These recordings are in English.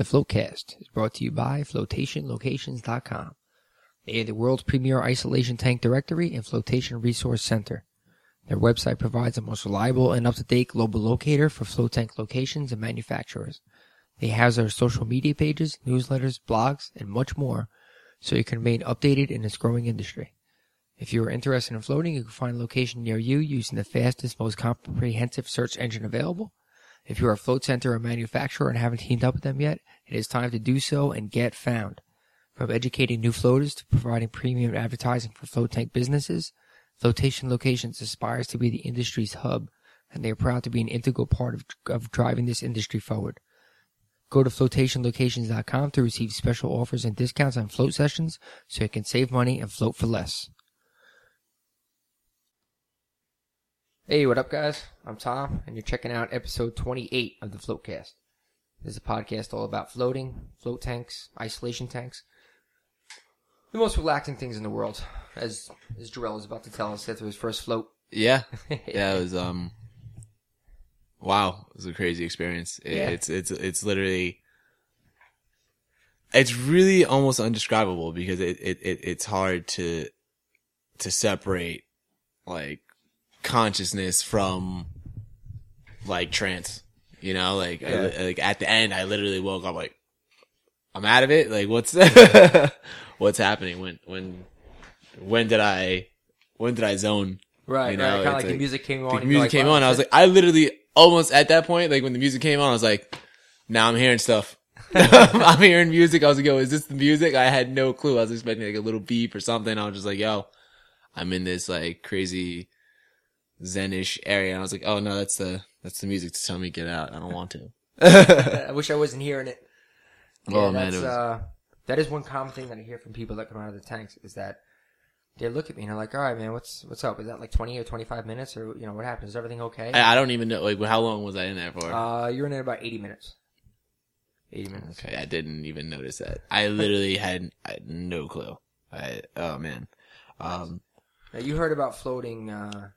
The Floatcast is brought to you by FlotationLocations.com. They are the world's premier isolation tank directory and flotation resource center. Their website provides the most reliable and up-to-date global locator for float tank locations and manufacturers. They have their social media pages, newsletters, blogs, and much more, so you can remain updated in this growing industry. If you are interested in floating, you can find a location near you using the fastest, most comprehensive search engine available. If you are a float center or manufacturer and haven't teamed up with them yet, it is time to do so and get found. From educating new floaters to providing premium advertising for float tank businesses, Flotation Locations aspires to be the industry's hub, and they are proud to be an integral part of, of driving this industry forward. Go to flotationlocations.com to receive special offers and discounts on float sessions so you can save money and float for less. Hey, what up, guys? I'm Tom, and you're checking out episode 28 of the Floatcast. This is a podcast all about floating, float tanks, isolation tanks, the most relaxing things in the world, as as Jarrell is about to tell us after his first float. Yeah, yeah, it was um, wow, it was a crazy experience. It, Yeah. It's it's it's literally, it's really almost undescribable because it, it, it it's hard to to separate like consciousness from like trance. You know, like I, like at the end, I literally woke up like, I'm out of it. Like, what's what's happening? When when when did I when did I zone? Right, You know, right. Kind of it's like, the music came on. The music like, came wow, on. I was like, I literally almost at that point, like when the music came on, I was like, now I'm hearing stuff. I'm hearing music. I was like, yo, is this the music? I had no clue. I was expecting like a little beep or something. I was just like, yo, I'm in this like crazy Zenish area. And I was like, oh no, that's the, that's the music to tell me get out. I don't want to. I wish I wasn't hearing it. Oh, man, that's, it was- uh, that is one common thing that I hear from people that come out of the tanks is that they look at me and they're like, "All right, man, what's what's up? Is that like twenty or twenty five minutes, or you know, what happened? Is everything okay?" I, I don't even know, like, how long was I in there for? Uh, you're in there about eighty minutes. Eighty minutes. Okay, I didn't even notice that. I literally had, I had no clue. I, oh man. Um, Now you heard about floating uh,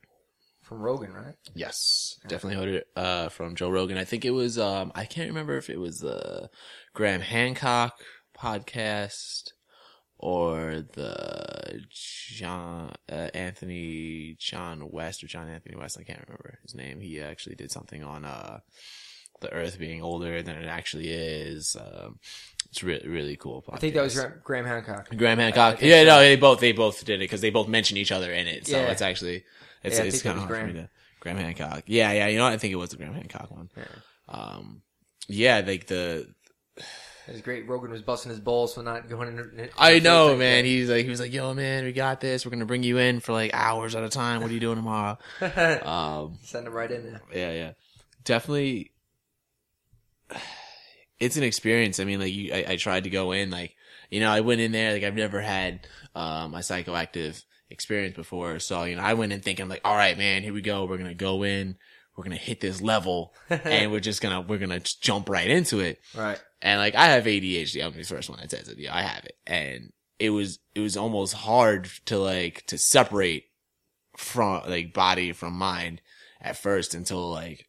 from Rogan, right? Yes, definitely heard it uh, from Joe Rogan. I think it was um, I can't remember if it was the Graham Hancock podcast or the John uh, Anthony John West or John Anthony West. I can't remember his name. He actually did something on uh, the Earth being older than it actually is. Um, it's really really cool. Podcast. I think that was Graham Hancock. Graham Hancock. Yeah, so. no, they both they both did it because they both mention each other in it. So Yeah. it's actually it's Yeah, it's kind of hard for me Graham. to Graham Hancock. Yeah, yeah. You know, what? I think it was the Graham Hancock one. Yeah. Um, yeah, like the It was great. Rogan was busting his balls for not going in. I know, float man. He's like he was like, yo, man, we got this. We're gonna bring you in for like hours at a time. What are you doing tomorrow? um, Send him right in there. yeah, yeah, definitely. It's an experience. I mean, like you, I, I tried to go in, like you know, I went in there, like I've never had um, a psychoactive experience before, so you know, I went in thinking like, all right, man, here we go. We're gonna go in, we're gonna hit this level, and we're just gonna we're gonna jump right into it. Right. And like I have ADHD. I'm the first one that says it. Yeah, I have it. And it was it was almost hard to like to separate from like body from mind at first until like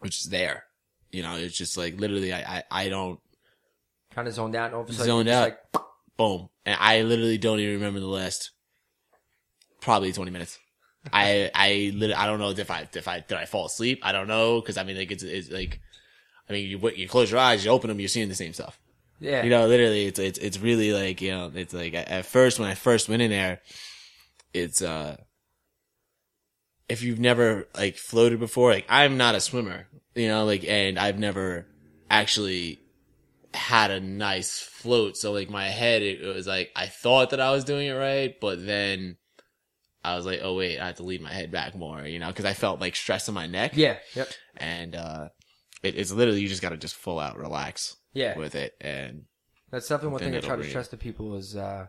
which is there. You know, it's just like literally I I, I don't Kind of zoned out. And all of a sudden Zoned out. Like, boom. And I literally don't even remember the last probably 20 minutes. I I literally I don't know if I if I did I fall asleep. I don't know because I mean like it's it's like I mean you you close your eyes, you open them, you're seeing the same stuff. yeah. You know, literally, it's it's it's really like you know, it's like at first when I first went in there, it's uh, if you've never like floated before, like I'm not a swimmer, you know, like and I've never actually had a nice float. So like my head, it, it was like I thought that I was doing it right, but then I was like, oh wait, I have to lean my head back more, you know, because I felt like stress in my neck, yeah. Yep. and uh, it, it's literally you just got to just full out relax Yeah. with it and. That's definitely one thing I try to stress to people is uh,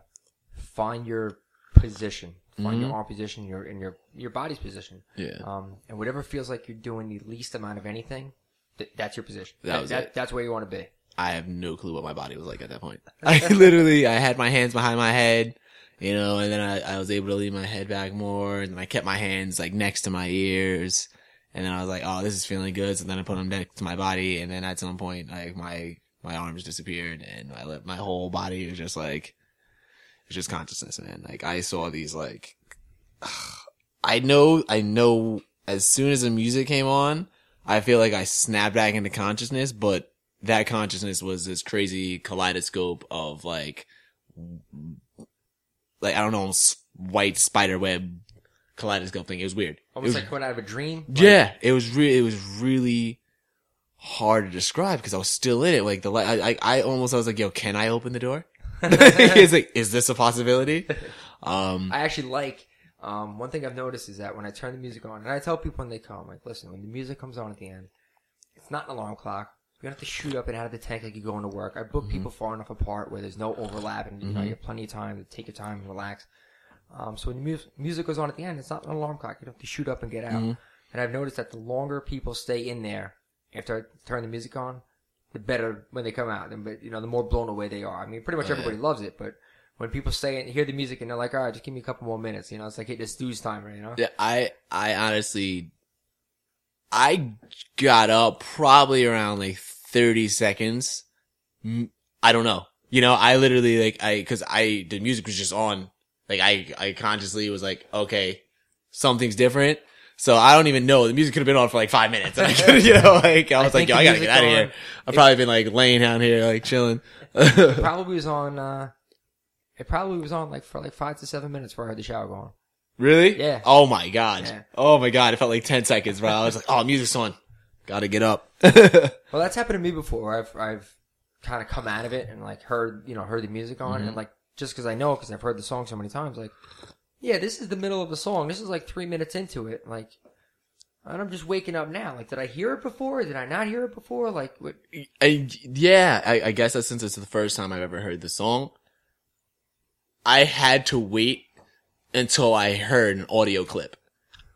find your position, find Mhm. your arm position, your in your your body's position, Yeah. um, and whatever feels like you're doing the least amount of anything, th- that's your position. That was it. That's where you want to be. I have no clue what my body was like at that point. I literally, I had my hands behind my head, you know, and then I, I was able to lean my head back more, and I kept my hands like next to my ears, and then I was like, oh, this is feeling good. So then I put them next to my body, and then at some point, like my my arms disappeared and my my whole body was just like, it was just consciousness, man. Like I saw these like, I know, I know as soon as the music came on, I feel like I snapped back into consciousness, but that consciousness was this crazy kaleidoscope of like, like I don't know, white spider web kaleidoscope thing. It was weird. It Almost was- like coming out of a dream. Like, yeah, it was really, it was really hard to describe because I was still in it. Like the, li- I, I, I almost, I was like, yo, can I open the door? it's like, is this a possibility? Um, I actually like. Um, one thing I've noticed is that when I turn the music on, and I tell people when they come, like, listen, when the music comes on at the end, it's not an alarm clock. You don't have to shoot up and out of the tank like you're going to work. I book people far enough apart where there's no overlap, and you know you have plenty of time to take your time and relax. Um, so when the mu- music goes on at the end, it's not an alarm clock. You don't have to shoot up and get out. And I've noticed that the longer people stay in there after I turn the music on, the better when they come out, and but you know the more blown away they are. I mean, pretty much Oh, yeah. everybody loves it, but when people stay and hear the music and they're like, all right, just give me a couple more minutes, you know, it's like hitting a snooze timer, you know. yeah, I, I honestly, I got up probably around like 30 seconds. I don't know. You know, I literally like, I, cause I, the music was just on. Like I, I consciously was like, okay, something's different. So I don't even know. The music could have been on for like five minutes. And I could, you know, like I was like, yo, I gotta get out of here. I've probably been like laying down here, like chilling. It probably was on. uh It probably was on like for like five to seven minutes before I heard the shower going. really? Yeah. Oh my god. Yeah. Oh my god. It felt like ten seconds, bro. I was like, oh, music's on. Gotta get up. Well, that's happened to me before. I've I've kind of come out of it and like heard you know heard the music on Mm-hmm. and like just because I know because I've heard the song so many times, like yeah, this is the middle of the song. This is like three minutes into it, like. And I'm just waking up now. Like, did I hear it before? Did I not hear it before? Like, what? I, yeah, I, I guess that since it's the first time I've ever heard the song, I had to wait until I heard an audio clip.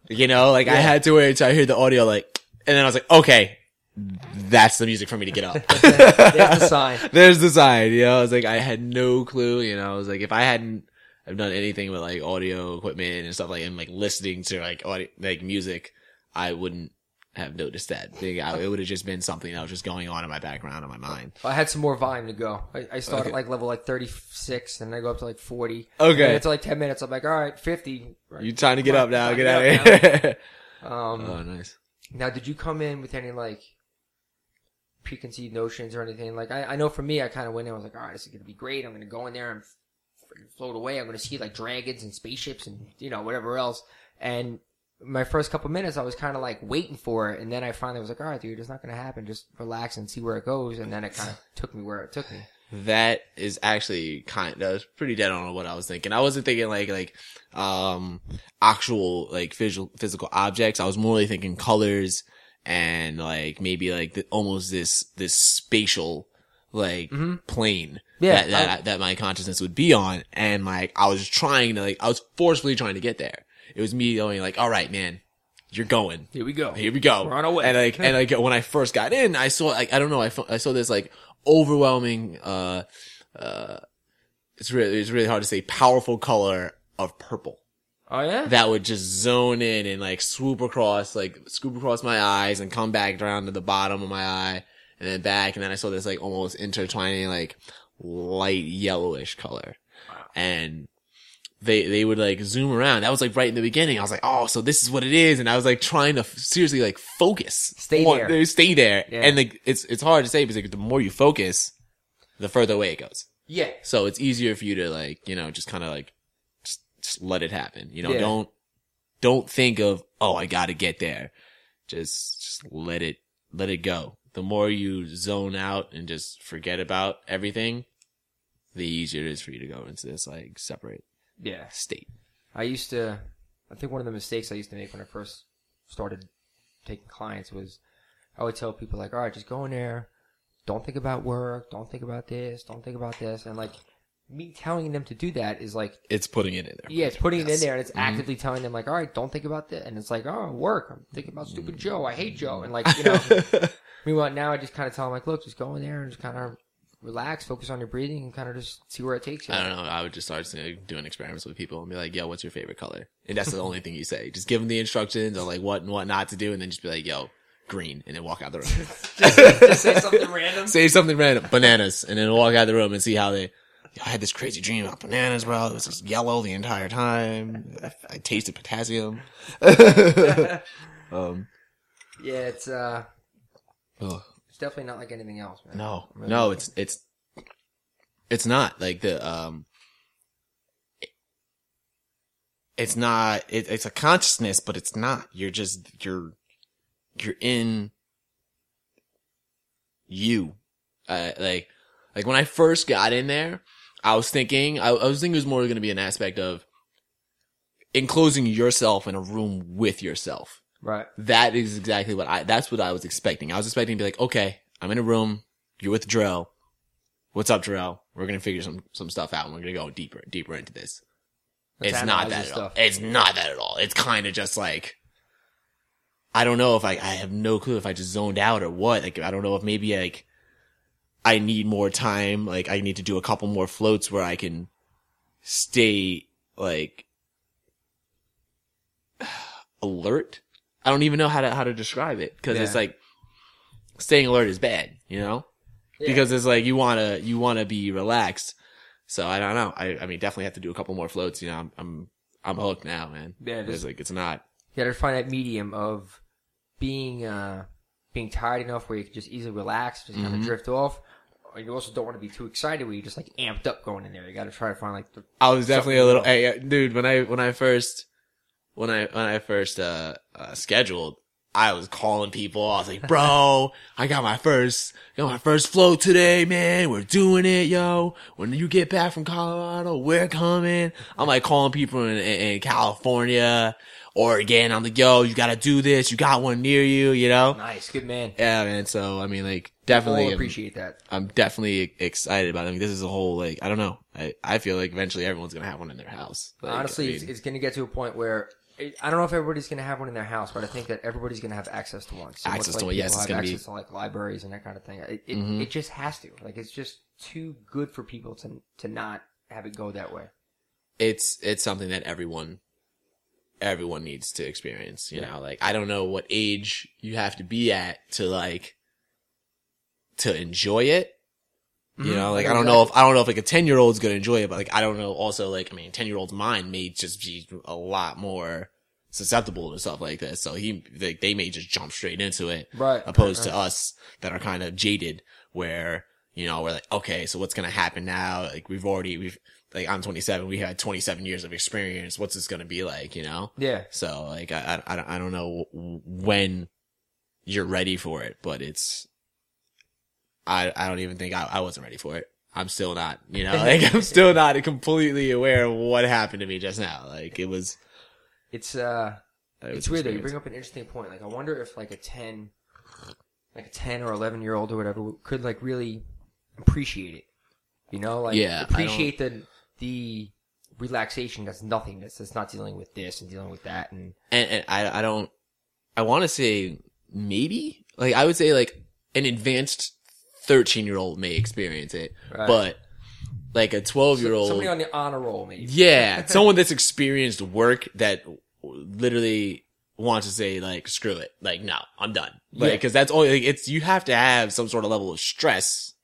You know, like I had to wait until I heard the audio, like, and then I was like, okay, that's the music for me to get up. There's the sign. There's the sign, you know. I was like, I had no clue, you know. I was like, if I hadn't have done anything with like audio equipment and stuff like, and like listening to like audio, like music, I wouldn't have noticed that. It would have just been something that was just going on in my background in my mind. I had some more volume to go. I, I start Okay. at like level like 36 and then I go up to like 40. Okay. And it's like 10 minutes. I'm like, all right, 50. Right. You trying to get up now? Get out of here. Um, oh, nice. now, did you come in with any like preconceived notions or anything? Like, I, I know for me, I kind of went in. I was like, all right, this is gonna be great. I'm gonna go in there and float away. I'm gonna see like dragons and spaceships and you know whatever else. And my first couple minutes, I was kind of like waiting for it, and then I finally was like, all right, dude, it's not gonna happen. Just relax and see where it goes. And then it kind of took me where it took me. That is actually kind of that was pretty dead on what I was thinking. I wasn't thinking like like um actual like visual physical objects. I was more like thinking colors and like maybe like the, almost this this spatial like plane Yeah, that that, that my consciousness would be on and like I was trying to like I was forcefully trying to get there. It was me going like, "All right, man. You're going. Here we go. Here we go. We're on our way. And like, and like, when I first got in, I saw, like, I don't know, I, I saw this like overwhelming, uh, uh, it's really, it's really hard to say, powerful color of purple Oh yeah. that would just zone in and like swoop across, like swoop across my eyes and come back down to the bottom of my eye and then back. And then I saw this like almost intertwining, like light yellowish color. And they, they would like zoom around. That was like right in the beginning. I was like, oh, so this is what it is. And I was like trying to f- seriously like focus. Stay on- there. Stay there. Yeah. And like, it's, it's hard to say because like, the more you focus, the further away it goes. yeah. So it's easier for you to like, you know, just kind of like, just, just let it happen. You know, Yeah. don't, don't think of, oh, I gotta get there. Just, just let it, let it go. The more you zone out and just forget about everything, the easier it is for you to go into this like separate Yeah. state. I used to, I think one of the mistakes I used to make when I first started taking clients was I would tell people like, all right, just go in there. Don't think about work. Don't think about this. Don't think about this. And like me telling them to do that is like, It's putting it in there. yeah, it's putting it in there and it's mm-hmm. actively telling them like, all right, don't think about that. And it's like, oh, work. I'm thinking about stupid mm. Joe. I hate Joe. And like, you know, meanwhile, now I just kind of tell them like, look, just go in there and just kind of relax, focus on your breathing and kind of just see where it takes you. I don't know. I would just start you doing experiments with people and be like, yo, what's your favorite color? And that's the only thing you say. Just give them the instructions on like what and what not to do. And then just be like, yo, green, and then walk out the room. Just say something random. Say something random, bananas, and then walk out the room and see how they. I had this crazy dream about bananas, bro. It was just yellow the entire time. I, I tasted potassium. um, Yeah, it's uh, ugh. it's definitely not like anything else, man. No, Really? no, it's it's it's not like the um. it- It's not. It, it's a consciousness, but it's not. You're just you're you're in you. Uh, like like when I first got in there, I was thinking I, I was thinking it was more going to be an aspect of enclosing yourself in a room with yourself Right. that is exactly what I, that's what I was expecting. I was expecting to be like, okay, I'm in a room, you're with Jarrell. What's up, Jarrell? We're gonna figure some, some stuff out and we're gonna go deeper, deeper into this. Let's it's not that at all. It's not that at all. It's kind of just like, I don't know if I, I have no clue if I just zoned out or what. Like, I don't know if maybe like, I need more time. Like, I need to do a couple more floats where I can stay like alert. I don't even know how to how to describe it because it's like staying alert is bad, you know, Yeah. because it's like you wanna you wanna be relaxed. So I don't know. I I mean, definitely have to do a couple more floats. You know, I'm I'm I'm hooked now, man. Yeah, it's like it's not. You gotta find that medium of being uh being tired enough where you can just easily relax, just kind of Mhm. drift off. Or you also don't want to be too excited where you're just like amped up going in there. You gotta try to find like the I was definitely a little, hey, uh, dude. When I when I first when I when I first uh, uh scheduled, I was calling people. I was like, bro, I got my first got my first float today, man. We're doing it, yo. When you get back from Colorado, we're coming. I'm like calling people in, in, in California, Oregon. I'm like, yo, you got to do this. You got one near you, you know. nice, good man. Yeah, man. So I mean, like, definitely um, appreciate that. I'm definitely excited about it. I mean, this is a whole like I don't know. I I feel like eventually everyone's gonna have one in their house. Like, Honestly, I it's, it's gonna get to a point where. It- I don't know if everybody's gonna have one in their house, but I think that everybody's gonna have access to one. So Access much to like one, yes, it's gonna be- access to like libraries and that kind of thing. It it, Mhm. it just has to. Like it's just too good for people to to not have it go that way. it's it's something that everyone everyone needs to experience. You Yeah. know, like I don't know what age you have to be at to like to enjoy it. You Mhm. know, like I don't know if I don't know if like a ten year old's gonna enjoy it, but like I don't know. Also, like I mean, ten year old's mind may just be a lot more susceptible to stuff like this. So he like they may just jump straight into it. right opposed right, to us that are kind of jaded where you know we're like okay so what's gonna happen now like we've already we've like i'm 27 we had 27 years of experience what's this gonna be like you know Yeah, so like i i, I don't know when you're ready for it but it's i i don't even think i, I wasn't ready for it i'm still not you know like i'm still not completely aware of what happened to me just now like it was it's uh, it was it's weird though. You bring up an interesting point. Like I wonder if like a ten, like a ten or eleven year old or whatever could like really appreciate it. You know, like Yeah, appreciate the the relaxation that's nothingness. That's not dealing with this and dealing with that and and, and I I don't I want to say maybe like I would say like an advanced thirteen year old may experience it, Right. but like a twelve year old, somebody on the honor roll maybe. yeah, someone that's experienced work that literally wants to say like screw it, like no, I'm done, like Yeah. because that's only like, it's you have to have some sort of level of stress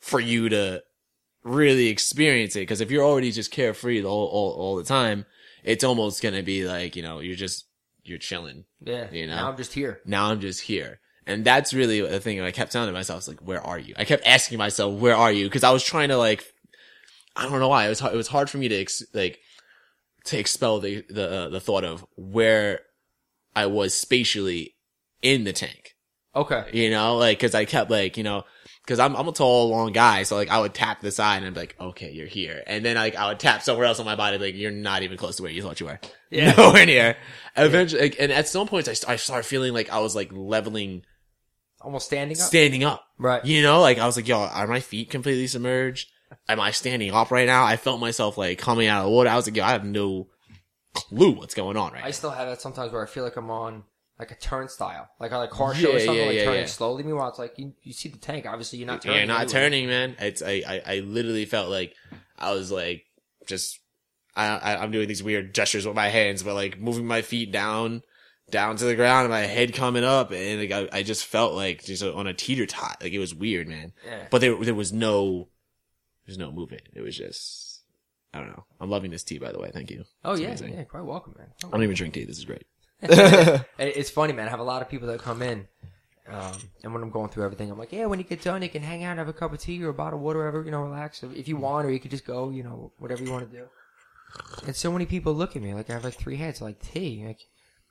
for you to really experience it because if you're already just carefree all, all all the time, it's almost gonna be like you know you're just you're chilling Yeah, You know? Now I'm just here. now I'm just here. And that's really the thing I kept telling myself, it's like, where are you? I kept asking myself, where are you? Cause I was trying to like, I don't know why. It was hard, it was hard for me to ex- like, to expel the, the, uh, the thought of where I was spatially in the tank. Okay. You know, like, cause I kept like, you know, cause I'm, I'm a tall, long guy. So like, I would tap the side and I'd be like, okay, you're here. And then like, I would tap somewhere else on my body, like, you're not even close to where you thought you were. Yeah. Nowhere near. Eventually, like, and at some points I, st- I started feeling like I was like leveling, Almost standing up. standing up. right. You know, like I was like, yo, are my feet completely submerged? Am I standing up right now? I felt myself like coming out of the water. I was like, yo, I have no clue what's going on right I now. still have that sometimes where I feel like I'm on like a turnstile, like on a car show or something, yeah, like yeah, turning yeah. slowly. Meanwhile, it's like you, you see the tank. Obviously, you're not turning. You're not anyway. turning, man. It's I, I, I literally felt like I was like just I, I I'm doing these weird gestures with my hands, but like moving my feet down down to the ground and my head coming up and like, I, I just felt like just on a teeter tot. Like it was weird, man. Yeah. But there, there was no, there's no movement. It was just, I don't know. I'm loving this tea, by the way. Thank you. Oh It's yeah, amazing. yeah, quite welcome, man. Quite I don't even drink tea. This is great. It's funny, man. I have a lot of people that come in, um, and when I'm going through everything, I'm like, yeah, when you get done, you can hang out, have a cup of tea or a bottle of water, whatever, you know, relax if you want, or you could just go, you know, whatever you want to do. And so many people look at me like I have like three heads, like tea, like.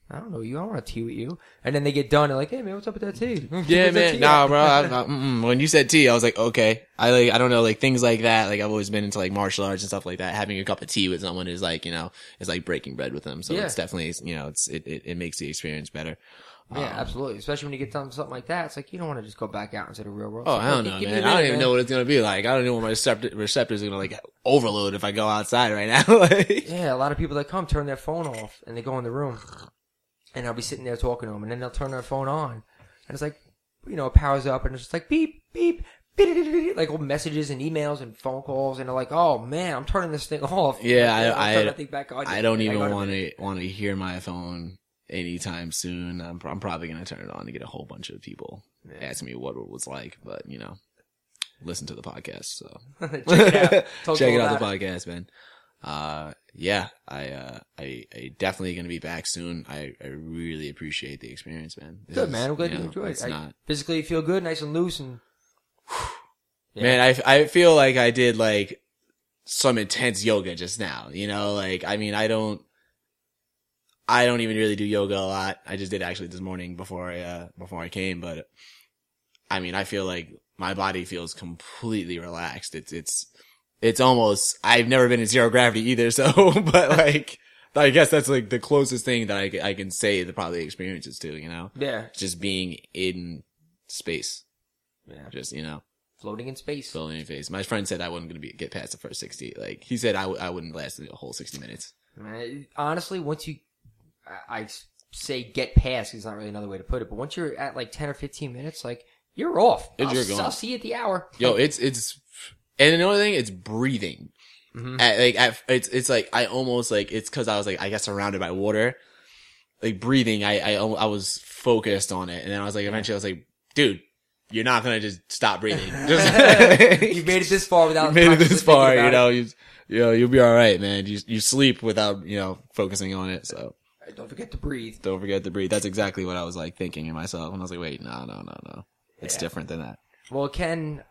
I don't know you. I don't want to tea with you. And then they get done. They're like, "Hey man, what's up with that tea?" Yeah, man. tea Nah, bro. I, when you said tea, I was like, okay. I like, I don't know, like things like that. Like I've always been into like martial arts and stuff like that. Having a cup of tea with someone is like, you know, is like breaking bread with them. So Yeah. it's definitely, you know, it's it, it, it makes the experience better. Yeah, Um, absolutely. Especially when you get done with something like that, it's like you don't want to just go back out into the real world. Oh, It's I don't hey, know, man. I don't even man. know what it's gonna be like. I don't know what my receptor, receptors are gonna like overload if I go outside right now. like, Yeah, a lot of people that come turn their phone off and they go in the room, and I'll be sitting there talking to them, and then they'll turn their phone on, and it's like, you know, it powers up, and it's just like beep beep. beep, Like all messages and emails and phone calls, and they're like, "Oh man, I'm turning this thing off." Yeah, I- I- back on. I don't even want to want to hear my phone anytime soon. I'm, I'm probably gonna turn it on to get a whole bunch of people Yeah. asking me what it was like, but you know, listen to the podcast. So Check it out. Check it out the podcast, man. Uh, yeah, I, uh, I, I definitely gonna be back soon. I, I really appreciate the experience, man. This Good is, man. I'm glad you, know, enjoyed It's it. I- not, physically, you feel good, nice and loose, and Yeah. man. I, I feel like I did like some intense yoga just now. You know, like I mean, I don't. I don't even really do yoga a lot. I just did actually this morning before I uh before I came, but I mean, I feel like my body feels completely relaxed. It's it's it's almost I've never been in zero gravity either, so but like I guess that's like the closest thing that I I can say the probably experiences to, you know, yeah, just being in space, yeah, just you know, floating in space. filling in face. My friend said I wasn't gonna be get past the first sixty. Like he said I w- I wouldn't last the whole sixty minutes. Man, honestly, once you, I, I say get past is not really another way to put it, but once you're at like ten or fifteen minutes, like you're off. You're I'll, gone. I'll see you at the hour. Yo, it's it's and another thing, it's breathing. Mhm. At, like at, it's it's like I almost like it's because I was like I got surrounded by water, like breathing. I I I was focused on it, and then I was like eventually I was like, dude, you're not gonna just stop breathing. Just You've made it this far without You made it this far, you know. You you know you'll be all right, man. You you sleep without you know focusing on it. So. Don't forget to breathe. don't forget to breathe. That's exactly what I was like thinking in myself, and I was like, wait, no, no, no, no. It's Yeah. different than that. Well, can.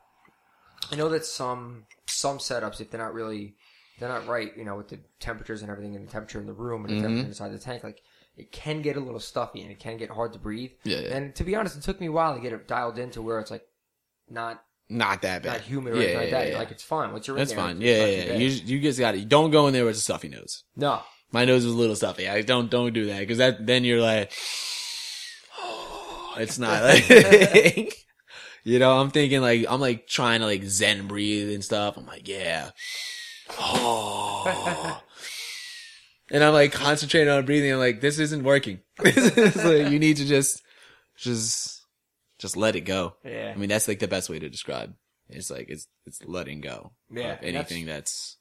I know that some some setups, if they're not really, they're not right, you know, with the temperatures and everything, and the temperature in the room and the Mhm. temperature inside the tank, like it can get a little stuffy and it can get hard to breathe. Yeah, yeah. And to be honest, it took me a while to get it dialed into where it's like not Not that bad. not humid or anything like that. Like it's fine once you're That's there. fine. it's Yeah, yeah, yeah. You, you just got to Don't go in there with a stuffy nose. no, My nose is a little stuffy. I don't don't do that because that then you're like, it's not like, you know. I'm thinking like I'm like trying to like zen breathe and stuff. I'm like, yeah, oh. and I'm like concentrating on breathing. I'm like, this isn't working. This is like, you need to just, just, just let it go. yeah, I mean, that's like the best way to describe. It's like it's it's letting go. Yeah, anything that's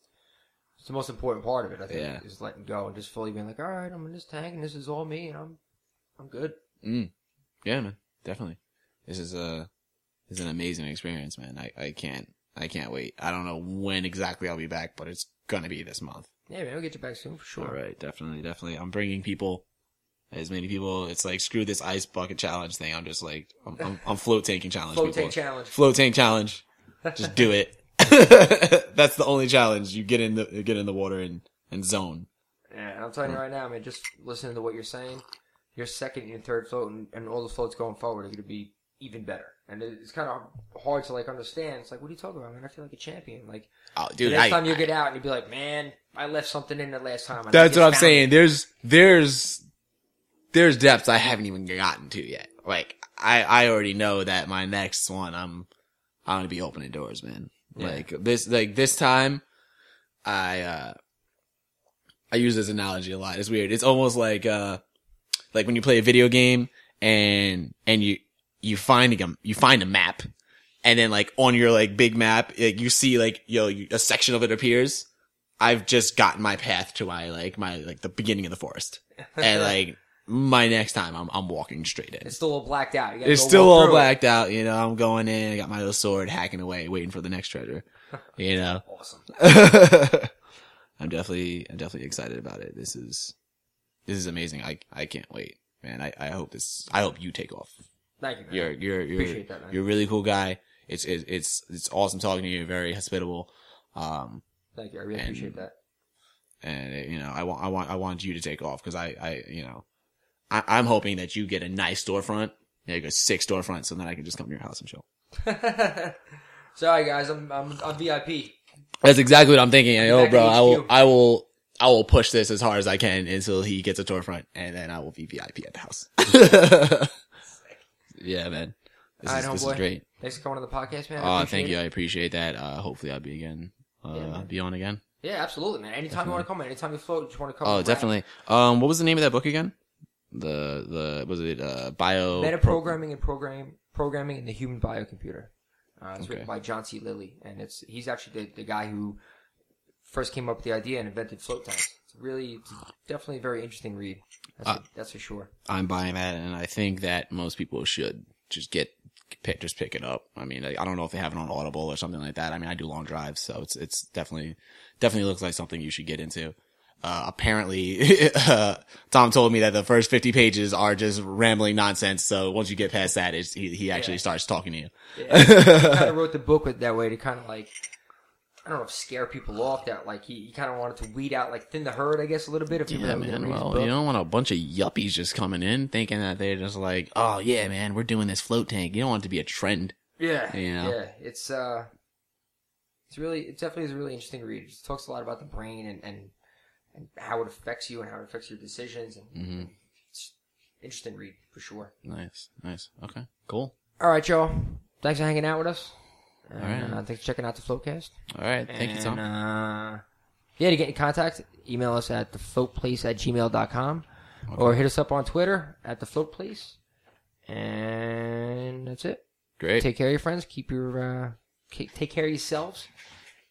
it's the most important part of it. I think Yeah. is letting go and just fully being like, all right, I'm in this tank and this is all me and I'm I'm good. Mm. Yeah, man. Definitely. This is a this is an amazing experience, man. I, I can't I can't wait. I don't know when exactly I'll be back, but it's gonna be this month. Yeah, man, we'll get you back soon for sure. All right, definitely, definitely. I'm bringing people, as many people. It's like screw this ice bucket challenge thing. I'm just like I'm I'm, I'm float tanking challenge. Float people. tank challenge. Float tank challenge. Just do it. That's the only challenge. You get in the get in the water and and zone. Yeah, and I'm telling you right now, man, just listening to what you're saying, your second and your third float and, and all the floats going forward are going to be even better. And it's kind of hard to like understand. It's like, what are you talking about, man? I feel like a champion. Like, Oh, the dude, next I, time you get out and you be like, man, I left something in the last time. That's what I'm saying. it." There's there's there's depths I haven't even gotten to yet. Like I I already know that my next one I'm I'm gonna be opening doors, man. Yeah. Like this like this time I uh I use this analogy a lot. It's weird. It's almost like uh like when you play a video game and and you you find a you find a map and then like on your like big map like you see like yo you, a section of it appears I've just gotten my path to my like my like the beginning of the forest, and like my next time I'm I'm walking straight in. It's still all blacked out. It's still all through it. blacked out, you know. I'm going in, I got my little sword, hacking away, waiting for the next treasure. You know. Awesome. I'm definitely I'm definitely excited about it. This is this is amazing. I I can't wait. Man, I, I hope this I hope you take off. Thank you. Man. You're you're you're that, you're a really cool guy. It's it's it's it's awesome talking to you. Very hospitable. Um Thank you. I really and- appreciate that. and you know I want I want I want you to take off because I I you know I, I'm hoping that you get a nice storefront, like a six storefront, so then I can just come to your house and chill. Sorry, guys. I'm I'm, I'm VIP. That's exactly what I'm thinking. Like, oh, bro, I will I will I will push this as hard as I can until he gets a storefront, and then I will be VIP at the house. yeah, man. This, All is, right, this is great. Thanks for coming on the podcast, man. I Oh, appreciate thank you. it. I appreciate that. Uh, hopefully I'll be again. Uh, Yeah, man. be on again. Yeah, absolutely, man. Anytime you want to come, anytime you float, just want to come. Oh, rap. definitely. Um, what was the name of that book again? The the was it uh bio Metaprogramming and program programming in the human biocomputer. Uh, it's written Okay. by John C. Lilly, and it's he's actually the, the guy who first came up with the idea and invented float tanks. Really, definitely a very interesting read. That's, Uh, for, that's for sure. I'm buying that, and I think that most people should just get pick, just pick it up. I mean, I, I don't know if they have it on Audible or something like that. I mean, I do long drives, so it's it's definitely definitely looks like something you should get into. Uh, apparently, uh, Tom told me that the first 50 pages are just rambling nonsense. So once you get past that, it's, he, he actually Yeah. starts talking to you. Yeah. he kind of wrote the book with that way to kind of like I don't know if scare people off. That like he, he kind of wanted to weed out like thin the herd, I guess, a little bit. If people Yeah, man. Well, you don't want a bunch of yuppies just coming in thinking that they're just like, oh yeah, man, we're doing this float tank. You don't want it to be a trend. Yeah, You know? yeah. It's uh, it's really, it definitely is a really interesting read. It talks a lot about the brain and and, and how it affects you and how it affects your decisions. And hmm it's interesting read for sure. Nice, nice. Okay, cool. All right, y'all. Thanks for hanging out with us. And, right. uh, thanks for checking out the Floatcast. All right, thank you, Tom. Uh, yeah, to get in contact, email us at thefloatplace at gmail.com or hit us up on Twitter at thefloatplace. And that's it. Great. Take care of your friends. Keep your, uh, ke- take care of yourselves.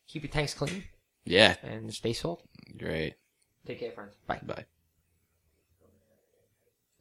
Keep your tanks clean yeah, and stay salt. great. Take care, friends. Bye. Bye.